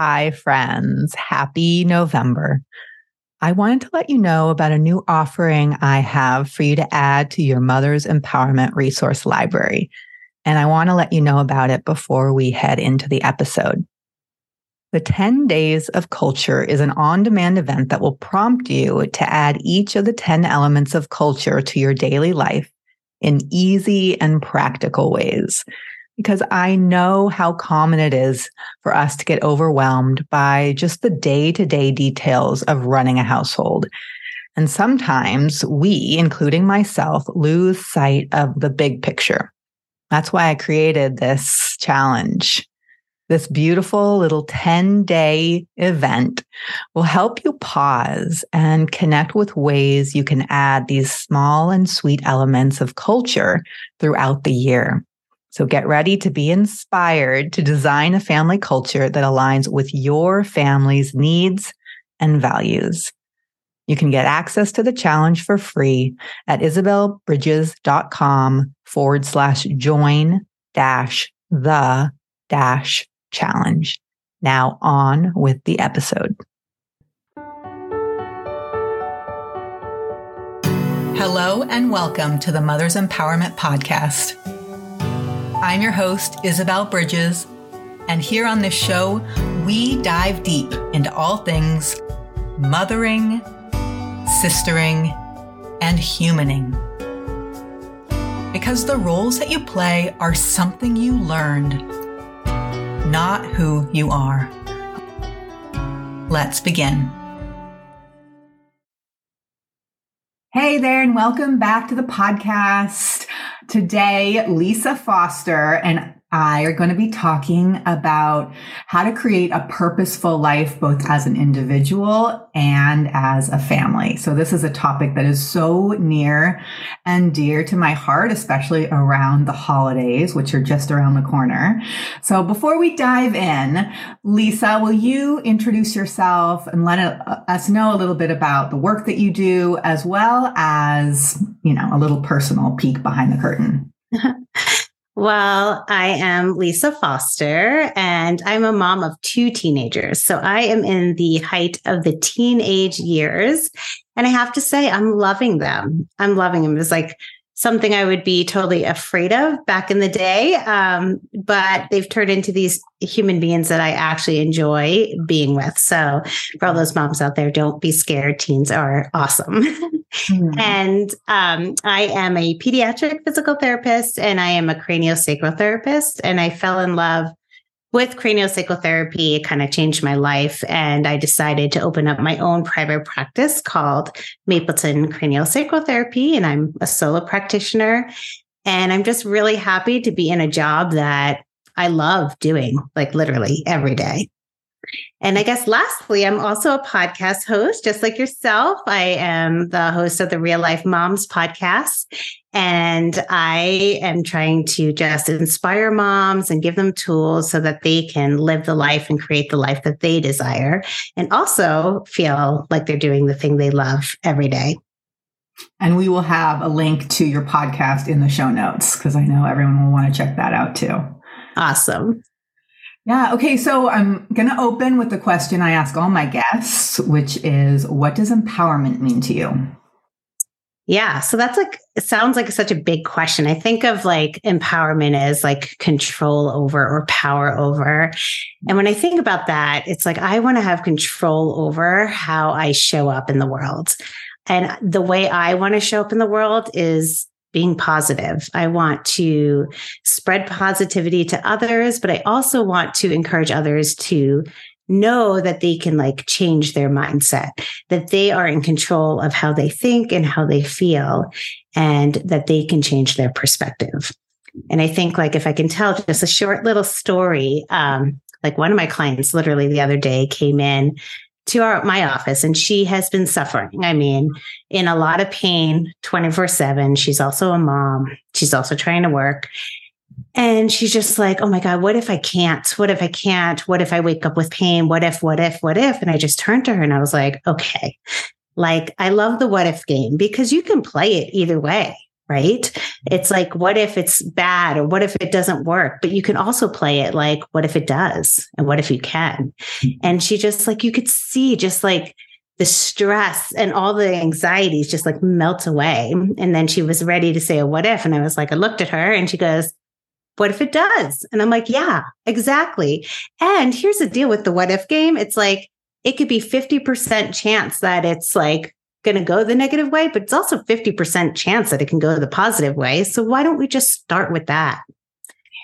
Hi, friends. Happy November. I wanted to let you know about a new offering I have for you to add to your Mother's Empowerment Resource Library. And I want to let you know about it before we head into the episode. The 10 Days of Culture is an on demand event that will prompt you to add each of the 10 elements of culture to your daily life in easy and practical ways because I know how common it is for us to get overwhelmed by just the day to day details of running a household. And sometimes we, including myself, lose sight of the big picture. That's why I created this challenge. This beautiful little 10 day event will help you pause and connect with ways you can add these small and sweet elements of culture throughout the year. So get ready to be inspired to design a family culture that aligns with your family's needs and values. You can get access to the challenge for free at isabellebridges.com forward slash join dash the dash challenge. Now on with the episode. Hello and welcome to the Mother's Empowerment Podcast. I'm your host, Isabelle Bridges, and here on this show, we dive deep into all things mothering, sistering, and humaning. Because the roles that you play are something you learned, not who you are. Let's begin. Hey there, and welcome back to the podcast. Today, Lisa Foster and I are going to be talking about how to create a purposeful life, both as an individual and as a family. So this is a topic that is so near and dear to my heart, especially around the holidays, which are just around the corner. So before we dive in, Lisa, will you introduce yourself and let uh, us know a little bit about the work that you do, as well as, you know, a little personal peek behind the curtain? Well, I am Lisa Foster and I'm a mom of two teenagers. So I am in the height of the teenage years. And I have to say, I'm loving them. I'm loving them. It's like something I would be totally afraid of back in the day. Um, but they've turned into these human beings that I actually enjoy being with. So for all those moms out there, don't be scared. Teens are awesome. mm-hmm. And um, I am a pediatric physical therapist and I am a craniosacral therapist. And I fell in love with craniosacral therapy, it kind of changed my life. And I decided to open up my own private practice called Mapleton Craniosacral Therapy. And I'm a solo practitioner. And I'm just really happy to be in a job that I love doing, like literally every day. And I guess lastly, I'm also a podcast host, just like yourself. I am the host of the Real Life Momz podcast. And I am trying to just inspire moms and give them tools so that they can live the life and create the life that they desire and also feel like they're doing the thing they love every day. And we will have a link to your podcast in the show notes because I know everyone will want to check that out too. Awesome. Yeah. Okay. So I'm going to open with the question I ask all my guests, which is what does empowerment mean to you? Yeah. So that's like, it sounds like such a big question. I think of like empowerment as like control over or power over. And when I think about that, it's like I want to have control over how I show up in the world. And the way I want to show up in the world is being positive. I want to spread positivity to others, but I also want to encourage others to know that they can like change their mindset, that they are in control of how they think and how they feel, and that they can change their perspective. And I think like if I can tell just a short little story, um, like one of my clients literally the other day came in to our my office and she has been suffering. I mean in a lot of pain 24/7 she's also a mom. She's also trying to work. And she's just like oh my god what if i can't? What if i can't? What if i wake up with pain? What if what if what if? And i just turned to her and i was like okay. Like i love the what if game because you can play it either way right? Mm-hmm. It's like, what if it's bad or what if it doesn't work? But you can also play it like, what if it does? And what if you can? Mm-hmm. And she just like, you could see just like the stress and all the anxieties just like melt away. And then she was ready to say a what if. And I was like, I looked at her and she goes, what if it does? And I'm like, yeah, exactly. And here's the deal with the what if game. It's like, it could be 50% chance that it's like going to go the negative way, but it's also 50% chance that it can go the positive way. So why don't we just start with that?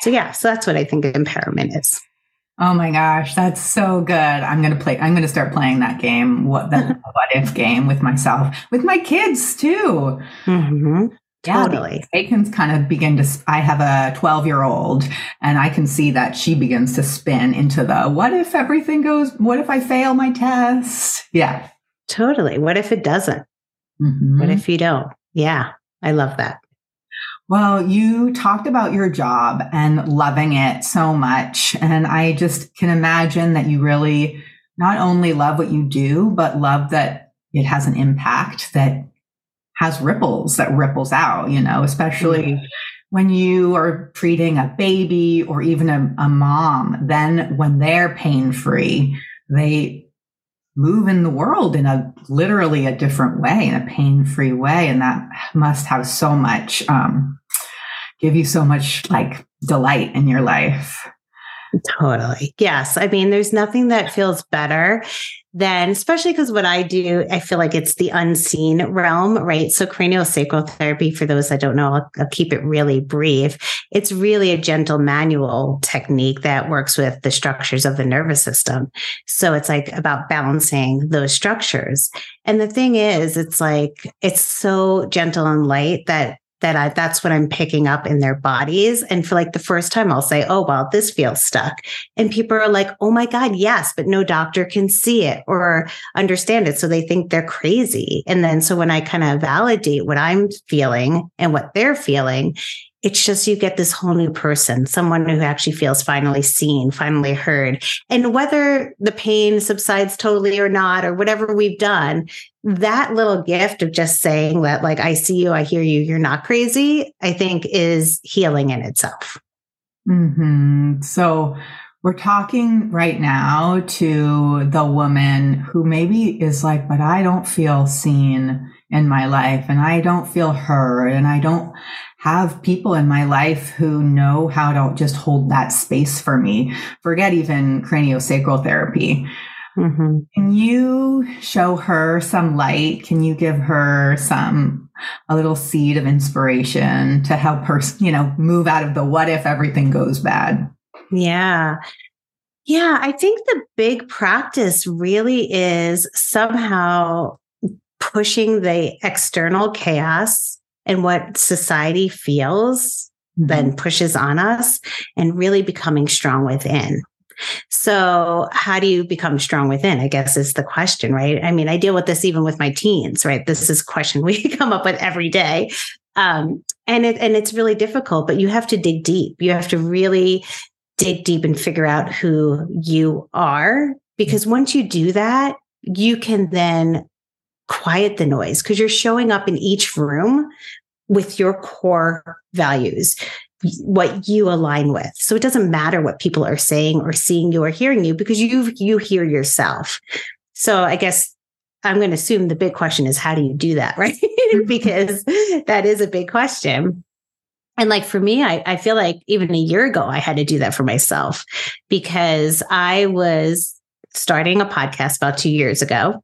So yeah, so that's what I think empowerment is. Oh my gosh, that's so good. I'm going to play I'm going to start playing that game, what the what if game with myself, with my kids too. Mm-hmm. Yeah, totally. They can kind of begin to. I have a 12 year old, and I can see that she begins to spin into the what if everything goes, what if I fail my test? Yeah. Totally. What if it doesn't? Mm-hmm. What if you don't? Yeah, I love that. Well, you talked about your job and loving it so much. And I just can imagine that you really not only love what you do, but love that it has an impact that has ripples that ripples out, you know, especially mm-hmm. when you are treating a baby or even a, a mom, then when they're pain free, they move in the world in a literally a different way, in a pain free way. And that must have so much, um, give you so much like delight in your life. Totally. Yes. I mean, there's nothing that feels better than, especially because what I do, I feel like it's the unseen realm, right? So craniosacral therapy, for those that don't know, I'll, I'll keep it really brief. It's really a gentle manual technique that works with the structures of the nervous system. So it's like about balancing those structures. And the thing is, it's like, it's so gentle and light that that I, that's what I'm picking up in their bodies. And for like the first time, I'll say, Oh, well, this feels stuck. And people are like, Oh my God, yes, but no doctor can see it or understand it. So they think they're crazy. And then so when I kind of validate what I'm feeling and what they're feeling, it's just you get this whole new person, someone who actually feels finally seen, finally heard. And whether the pain subsides totally or not, or whatever we've done, that little gift of just saying that, like, I see you, I hear you, you're not crazy, I think is healing in itself. Mm-hmm. So, we're talking right now to the woman who maybe is like, but I don't feel seen in my life and I don't feel heard and I don't have people in my life who know how to just hold that space for me. Forget even craniosacral therapy. Mm-hmm. Can you show her some light? Can you give her some, a little seed of inspiration to help her, you know, move out of the what if everything goes bad? Yeah. Yeah. I think the big practice really is somehow pushing the external chaos and what society feels mm-hmm. then pushes on us and really becoming strong within. So, how do you become strong within? I guess is the question, right? I mean, I deal with this even with my teens, right? This is a question we come up with every day. Um, and it and it's really difficult, but you have to dig deep. You have to really dig deep and figure out who you are. Because once you do that, you can then quiet the noise because you're showing up in each room with your core values, what you align with. So it doesn't matter what people are saying or seeing you or hearing you because you you hear yourself. So I guess I'm going to assume the big question is how do you do that, right? Mm-hmm. because that is a big question. And like for me, I, I feel like even a year ago, I had to do that for myself because I was starting a podcast about two years ago.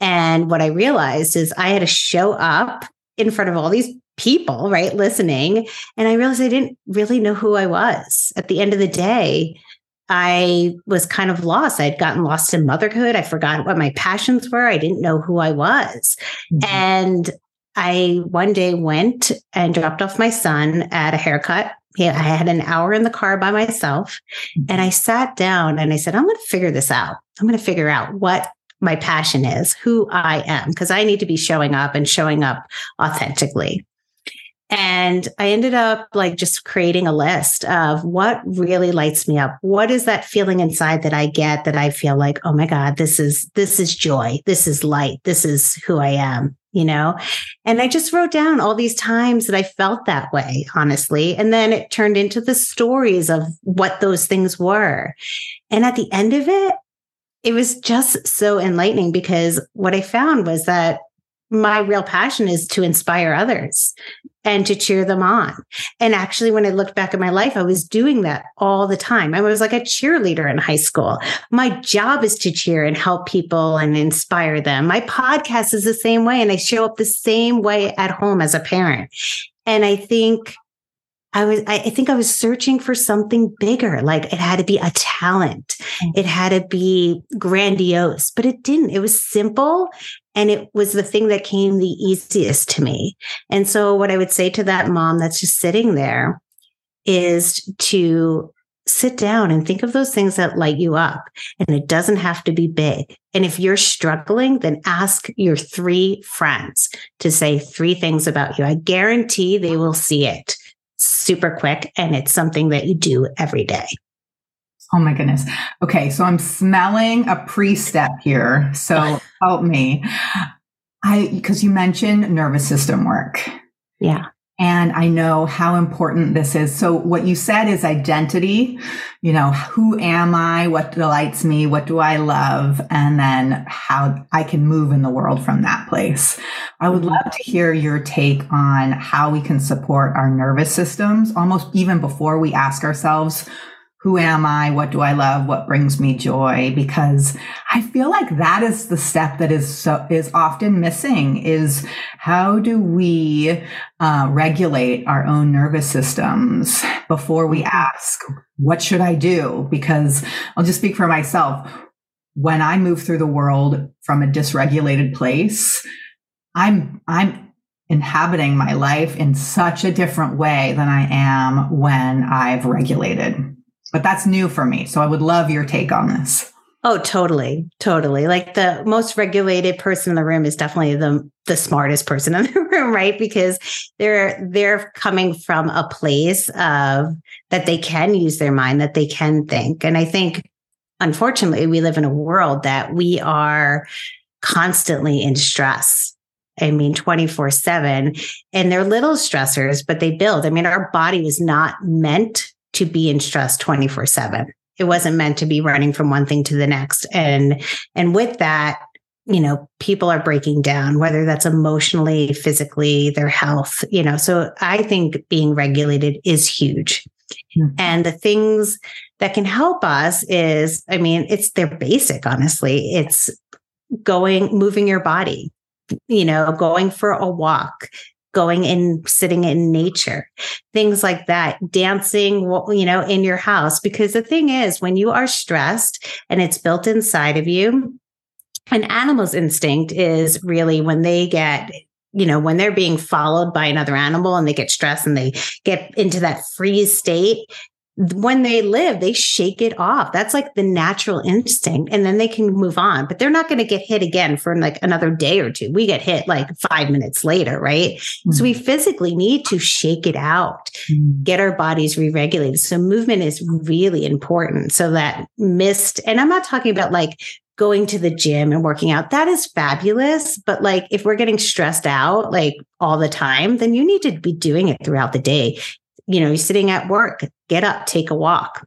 And what I realized is I had to show up in front of all these people, right, listening. And I realized I didn't really know who I was. At the end of the day, I was kind of lost. I'd gotten lost in motherhood. I forgot what my passions were. I didn't know who I was. Mm-hmm. And I one day went and dropped off my son at a haircut. I had an hour in the car by myself mm-hmm. and I sat down and I said, I'm going to figure this out. I'm going to figure out what my passion is, who I am, because I need to be showing up and showing up authentically. And I ended up like just creating a list of what really lights me up. What is that feeling inside that I get that I feel like, oh my God, this is, this is joy. This is light. This is who I am. you know? And I just wrote down all these times that I felt that way, honestly. And then it turned into the stories of what those things were. And at the end of it, it was just so enlightening because what I found was that my real passion is to inspire others and to cheer them on. And actually, when I looked back at my life, I was doing that all the time. I was like a cheerleader in high school. My job is to cheer and help people and inspire them. My podcast is the same way, and I show up the same way at home as a parent. And I think I was, I think I was searching for something bigger. Like it had to be a talent. Mm-hmm. It had to be grandiose, but it didn't. It was simple and it was the thing that came the easiest to me. And so what I would say to that mom that's just sitting there is to sit down and think of those things that light you up. And it doesn't have to be big. And if you're struggling, then ask your three friends to say three things about you. I guarantee they will see it super quick. And it's something that you do every day. Oh my goodness. Okay. So I'm smelling a pre step here. So help me. I, because you mentioned nervous system work. Yeah. And I know how important this is. So what you said is identity. You know, who am I? What delights me? What do I love? And then how I can move in the world from that place. I would love to hear your take on how we can support our nervous systems almost even before we ask ourselves, who am I? What do I love? What brings me joy? Because I feel like that is the step that is so, is often missing is how do we uh, regulate our own nervous systems before we ask, what should I do? Because I'll just speak for myself. When I move through the world from a dysregulated place, I'm, I'm inhabiting my life in such a different way than I am when I've regulated but that's new for me. So I would love your take on this. Oh, totally. Totally. Like the most regulated person in the room is definitely the the smartest person in the room, right? Because they're they're coming from a place of that they can use their mind, that they can think. And I think unfortunately we live in a world that we are constantly in stress. I mean, 24 7. And they're little stressors, but they build. I mean, our body was not meant to be in stress 24 7 it wasn't meant to be running from one thing to the next. And and with that you know people are breaking down whether that's emotionally physically their health you know so i think being regulated is huge. Mm-hmm. and the things that can help us is i mean it's they're basic honestly. It's going moving your body you know going for a walk going and sitting in nature, things like that, dancing, you know, in your house. Because the thing is, when you are stressed and it's built inside of you, an animal's instinct is really when they get you know, when they're being followed by another animal and they get stressed and they get into that freeze state, when they live, they shake it off. That's like the natural instinct. And then they can move on, but they're not going to get hit again for like another day or two. We get hit like five minutes later, right? Mm-hmm. So we mm. physically need to shake it out, mm-hmm. get our bodies re regulated. So movement is really important. So that missed, and I'm not talking about like going to the gym and working out that is fabulous but like if we're getting stressed out like all the time then you need to be doing it throughout the day you know, you're sitting at work, get up, take a walk.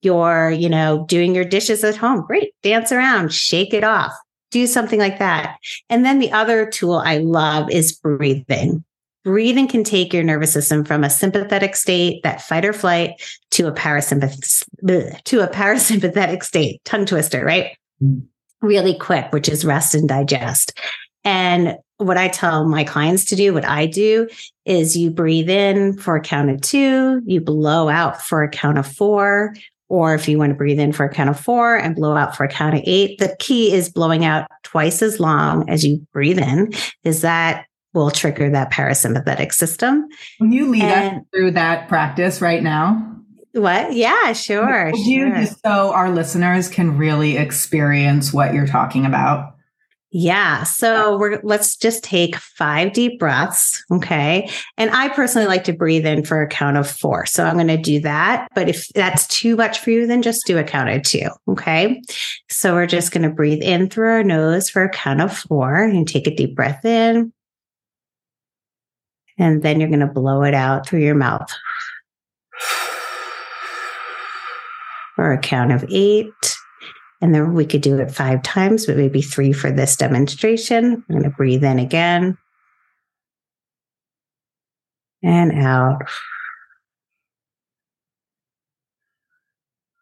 You're, you know, doing your dishes at home. Great. Dance around, shake it off, do something like that. And then the other tool I love is breathing. Breathing can take your nervous system from a sympathetic state, that fight or flight, to a parasympathetic to a parasympathetic state, tongue twister, right? Mm. Really quick, which is rest and digest. And what I tell my clients to do, what I do is you breathe in for a count of two, you blow out for a count of four, or if you want to breathe in for a count of four and blow out for a count of eight, the key is blowing out twice as long as you breathe in, is that will trigger that parasympathetic system. Can you lead and, us through that practice right now? What? Yeah, sure. Would you just so our listeners can really experience what you're talking about? Yeah. So we're let's just take five deep breaths. Okay. And I personally like to breathe in for a count of four. So I'm going to do that. But if that's too much for you, then just do a count of two. Okay. So we're just going to breathe in through our nose for a count of four and take a deep breath in. And then you're going to blow it out through your mouth for a count of eight. And then we could do it five times, but maybe three for this demonstration. I'm going to breathe in again and out.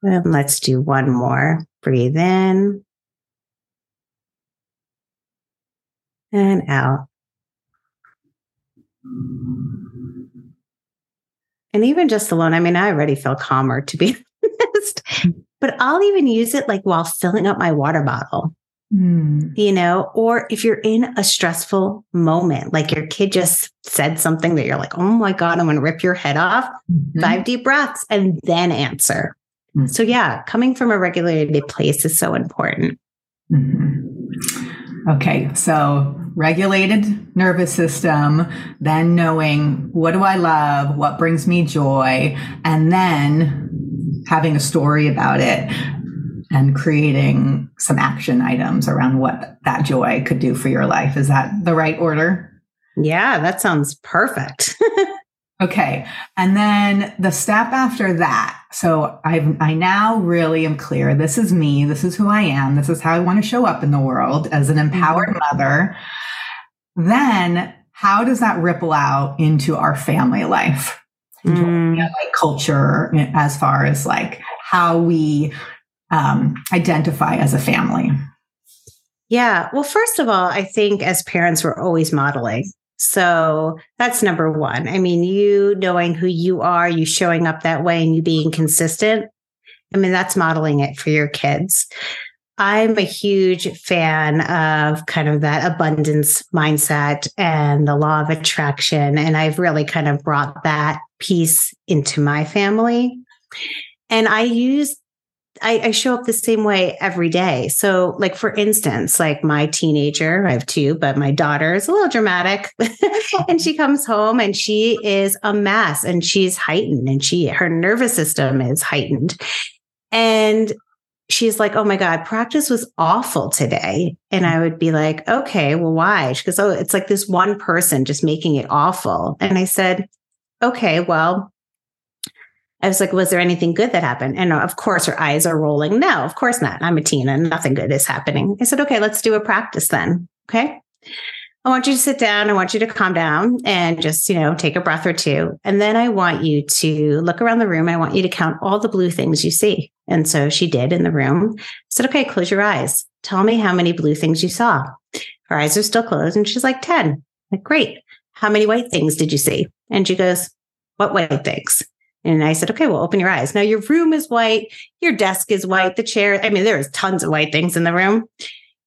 And let's do one more. Breathe in and out. And even just alone, I mean, I already feel calmer to be but I'll even use it like while filling up my water bottle. Mm. You know, or if you're in a stressful moment, like your kid just said something that you're like, oh my God, I'm going to rip your head off, mm-hmm. five deep breaths and then answer. Mm-hmm. So, yeah, coming from a regulated place is so important. Mm-hmm. Okay. So, regulated nervous system, then knowing what do I love, what brings me joy, and then having a story about it and creating some action items around what that joy could do for your life. Is that the right order? Yeah, that sounds perfect. okay. And then the step after that. So I've, I now really am clear. This is me. This is who I am. This is how I want to show up in the world as an empowered mm-hmm. mother. Then how does that ripple out into our family life? Mm. like culture as far as like how we um, identify as a family? Yeah. Well, first of all, I think as parents, we're always modeling. So that's number one. I mean, you knowing who you are, you showing up that way and you being consistent. I mean, that's modeling it for your kids. I'm a huge fan of kind of that abundance mindset and the law of attraction. And I've really kind of brought that piece into my family. And I use I, I, show up the same way every day. So, like for instance, like my teenager, I have two, but my daughter is a little dramatic, and she comes home and she is a mess, and she's heightened, and she her nervous system is heightened, and she's like, Oh my God, practice was awful today. And I would be like, Okay, well, why? She goes, Oh, it's like this one person just making it awful. And I said, Okay, well, I was like, Was there anything good that happened? And of course, her eyes are rolling. No, of course not. I'm a teen and nothing good is happening. I said, Okay, let's do a practice then. Okay. I want you to sit down. I want you to calm down and just, you know, take a breath or two. And then I want you to look around the room. I want you to count all the blue things you see. And so she did in the room. I said, okay, close your eyes. Tell me how many blue things you saw. Her eyes are still closed. And she's like, 10. like, great. How many white things did you see? And she goes, what white things? And I said, okay, well, open your eyes. Now your room is white. Your desk is white. The chair, I mean, there's tons of white things in the room.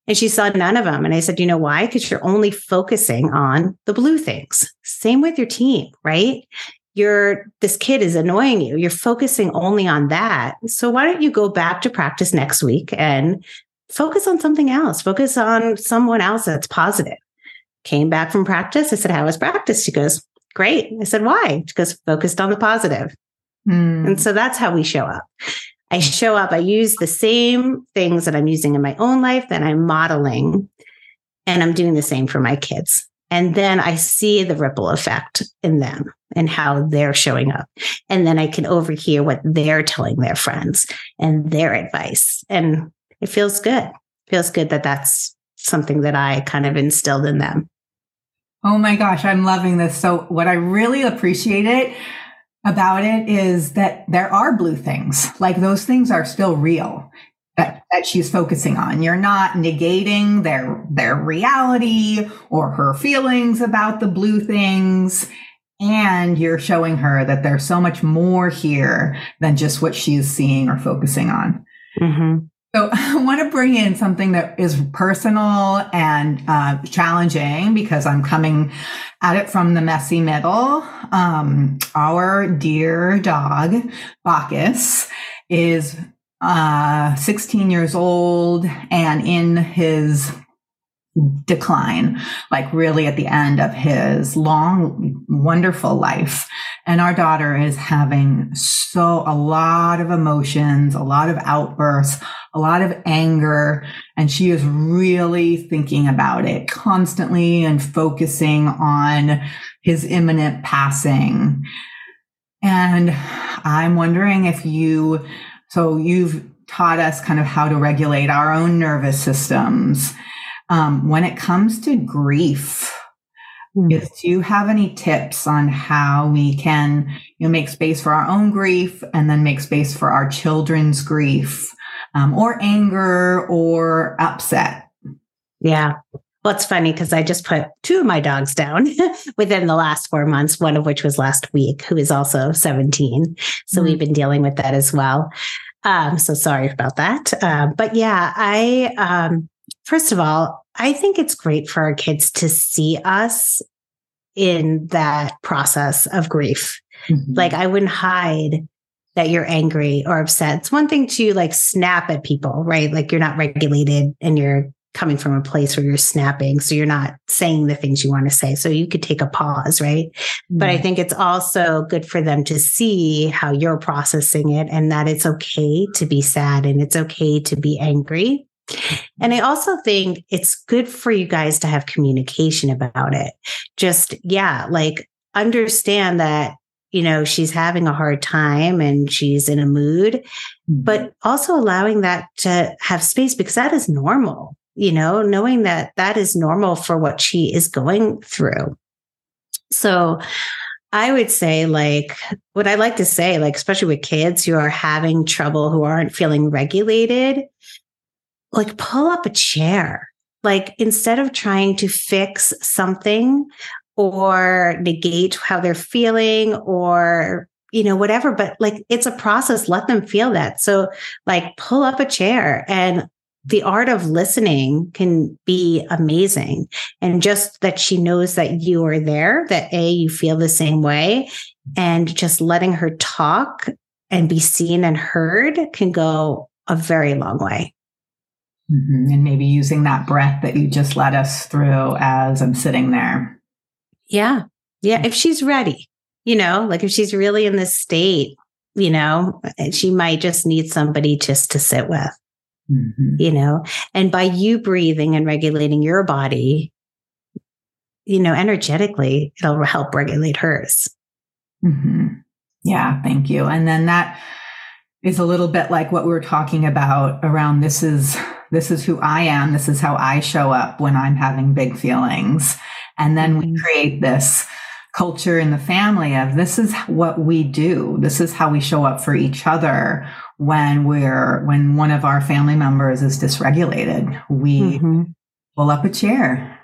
And she saw none of them. And I said, you know why? Because you're only focusing on the blue things. Same with your team, right? You're this kid is annoying you. You're focusing only on that. So why don't you go back to practice next week and focus on something else? Focus on someone else that's positive. Came back from practice. I said, How was practice? She goes, Great. I said, Why? She goes, Focused on the positive. Mm. And so that's how we show up. I show up, I use the same things that I'm using in my own life that I'm modeling, and I'm doing the same for my kids. And then I see the ripple effect in them and how they're showing up. And then I can overhear what they're telling their friends and their advice. And it feels good. It feels good that that's something that I kind of instilled in them. Oh my gosh, I'm loving this. So, what I really appreciate it about it is that there are blue things. Like those things are still real that, that she's focusing on. You're not negating their their reality or her feelings about the blue things. And you're showing her that there's so much more here than just what she's seeing or focusing on. Mm-hmm. So I want to bring in something that is personal and uh, challenging because I'm coming at it from the messy middle. Um, our dear dog, Bacchus, is uh, 16 years old and in his decline, like really at the end of his long, wonderful life. And our daughter is having so a lot of emotions, a lot of outbursts, a lot of anger. And she is really thinking about it constantly and focusing on his imminent passing. And I'm wondering if you, so you've taught us kind of how to regulate our own nervous systems um, when it comes to grief, mm. is, do you have any tips on how we can you know, make space for our own grief and then make space for our children's grief um, or anger or upset? Yeah. Well, it's funny because I just put two of my dogs down within the last four months, one of which was last week, who is also 17. So mm we've been dealing with that as well. Um, so sorry about that. Uh, but yeah, I um, first of all, I think it's great for our kids to see us in that process of grief. Mm-hmm. Like, I wouldn't hide that you're angry or upset. It's one thing to like snap at people, right? Like, you're not regulated and you're coming from a place where you're snapping. So you're not saying the things you want to say. So you could take a pause, right? Mm-hmm. But I think it's also good for them to see how you're processing it and that it's okay to be sad and it's okay to be angry. And I also think it's good for you guys to have communication about it. Just, yeah, like understand that, you know, she's having a hard time and she's in a mood, mm-hmm. but also allowing that to have space because that is normal, you know, knowing that that is normal for what she is going through. So, I would say, like, what I like to say, like, especially with kids who are having trouble, who aren't feeling regulated, like pull up a chair. Like instead of trying to fix something or negate how they're feeling or you know whatever but like it's a process let them feel that so like pull up a chair and the art of listening can be amazing and just that she knows that you are there that a you feel the same way and just letting her talk and be seen and heard can go a very long way Mm-hmm. And maybe using that breath that you just led us through as I'm sitting there. Yeah. Yeah. If she's ready, you know, like if she's really in this state, you know, she might just need somebody just to sit with, mm-hmm. you know, and by you breathing and regulating your body, you know, energetically, it'll help regulate hers. Mm-hmm. Yeah. Thank you. And then that is a little bit like what we were talking about around this is this is who I am. This is how I show up when I'm having big feelings. And then we mm-hmm. create this culture in the family of this is what we do. This is how we show up for each other when we're, when one of our family members is dysregulated. We mm-hmm. pull up a chair.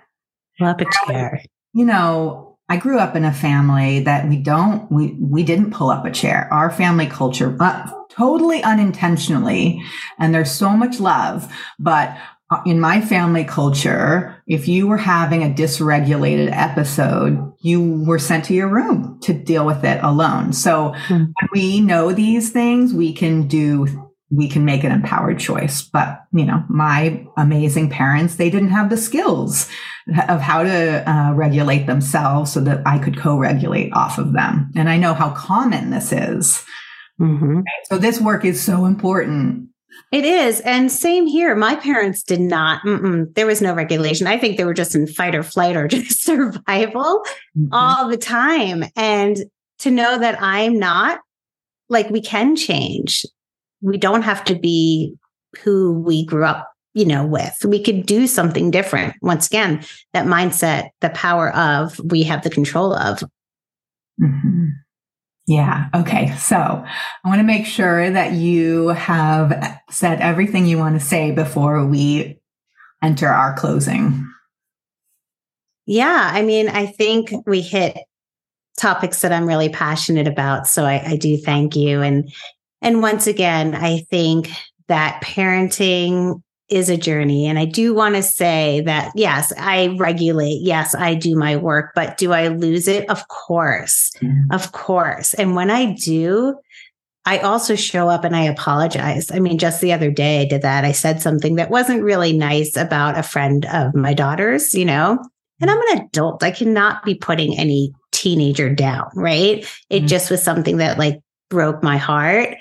Pull up a chair. You know, I grew up in a family that we don't, we, we didn't pull up a chair. Our family culture, uh, totally unintentionally. And there's so much love. But uh, in my family culture, if you were having a dysregulated episode, you were sent to your room to deal with it alone. So mm-hmm. we know these things, we can do we can make an empowered choice. But, you know, my amazing parents, they didn't have the skills of how to uh, regulate themselves so that I could co-regulate off of them. And I know how common this is. Mm-hmm. So this work is so important. It is. And same here. My parents did not, there was no regulation. I think they were just in fight or flight or just survival mm-hmm. all the time. And to know that I'm not, like, we can change. We don't have to be who we grew up, you know, with. We could do something different. Once again, that mindset, the power of we have the control of. Mm-hmm. Yeah. Okay. So I want to make sure that you have said everything you want to say before we enter our closing. Yeah. I mean, I think we hit topics that I'm really passionate about. So I, I do thank you. And, and once again, I think that parenting is a journey. And I do want to say that, yes, I regulate. Yes, I do my work, but do I lose it? Of course. Mm-hmm. Of course. And when I do, I also show up and I apologize. I mean, just the other day I did that. I said something that wasn't really nice about a friend of my daughter's, you know, and I'm an adult. I cannot be putting any teenager down, right? It mm-hmm. just was something that like broke my heart.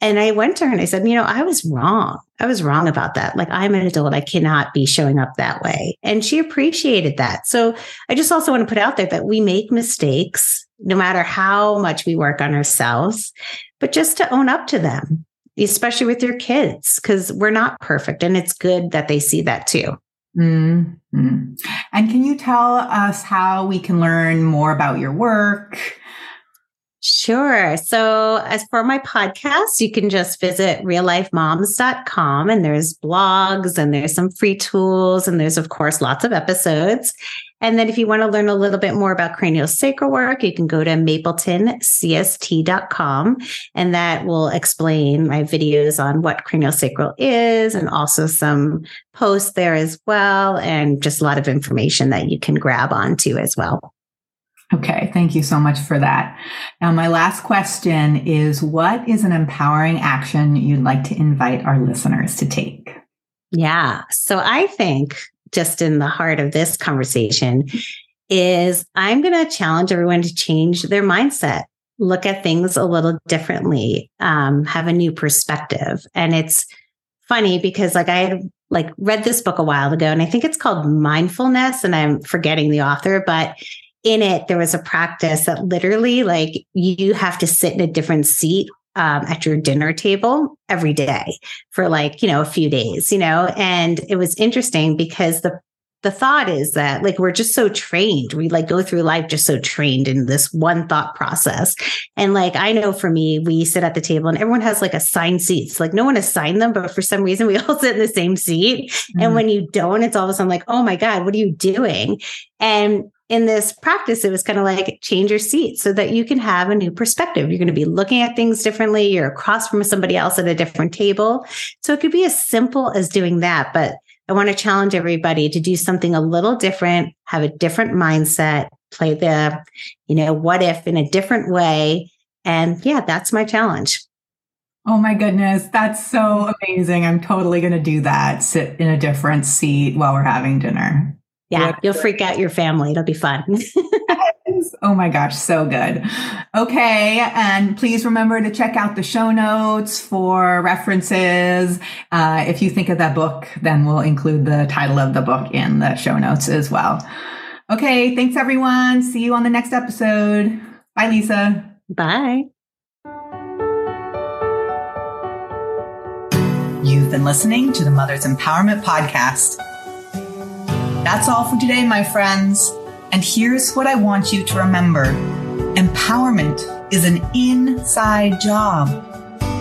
And I went to her and I said, you know, I was wrong. I was wrong about that. Like, I'm an adult. I cannot be showing up that way. And she appreciated that. So I just also want to put out there that we make mistakes no matter how much we work on ourselves, but just to own up to them, especially with your kids, because we're not perfect. And it's good that they see that too. Mm-hmm. And can you tell us how we can learn more about your work? Sure. So, as for my podcast, you can just visit reallifemomz.com and there's blogs and there's some free tools and there's, of course, lots of episodes. And then if you want to learn a little bit more about craniosacral work, you can go to mapletonCST.com and that will explain my videos on what craniosacral is and also some posts there as well. And just a lot of information that you can grab onto as well. Okay, thank you so much for that. Now, my last question is What is an empowering action you'd like to invite our listeners to take? Yeah, so I think just in the heart of this conversation is I'm going to challenge everyone to change their mindset, look at things a little differently, um, have a new perspective. And it's funny because like I like read this book a while ago and I think it's called mindfulness and I'm forgetting the author, but in it there was a practice that literally like you have to sit in a different seat um, at your dinner table every day for like you know a few days you know? And it was interesting because the the thought is that like we're just so trained. We like go through life just so trained in this one thought process. And like i know for me we sit at the table and everyone has like assigned seats. Like no one assigned them but for some reason we all sit in the same seat. Mm-hmm. and when you don't it's all of a sudden like oh my god what are you doing? And in this practice, it was kind of like change your seat so that you can have a new perspective. You're going to be looking at things differently. You're across from somebody else at a different table. So it could be as simple as doing that. But I want to challenge everybody to do something a little different, have a different mindset, play the, you know, what if in a different way. And yeah, that's my challenge. Oh my goodness, that's so mm-hmm. amazing. I'm totally going to do that. Sit in a different seat while we're having dinner. Yeah, you'll freak out your family. It'll be fun. oh my gosh, so good. Okay. And please remember to check out the show notes for references. Uh, if you think of that book, then we'll include the title of the book in the show notes as well. Okay. Thanks, everyone. See you on the next episode. Bye, Lisa. Bye. You've been listening to the Mother's Empowerment Podcast. That's all for today, my friends. And here's what I want you to remember empowerment is an inside job.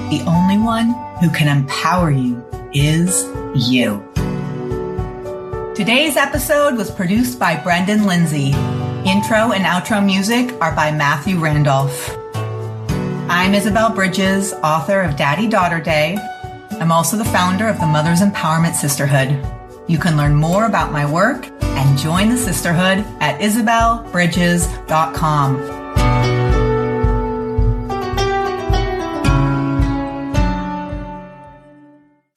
The only one who can empower you is you. Today's episode was produced by Brendan Linzey. Intro and outro music are by Matthew Randolph. I'm Isabelle Bridges, author of Daddy Daughter Day. I'm also the founder of the Mother's Empowerment Sisterhood. You can learn more about my work and join the sisterhood at isabellebridges.com.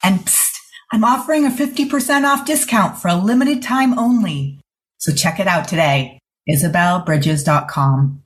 And psst, I'm offering a 50% off discount for a limited time only. So check it out today, isabellebridges.com.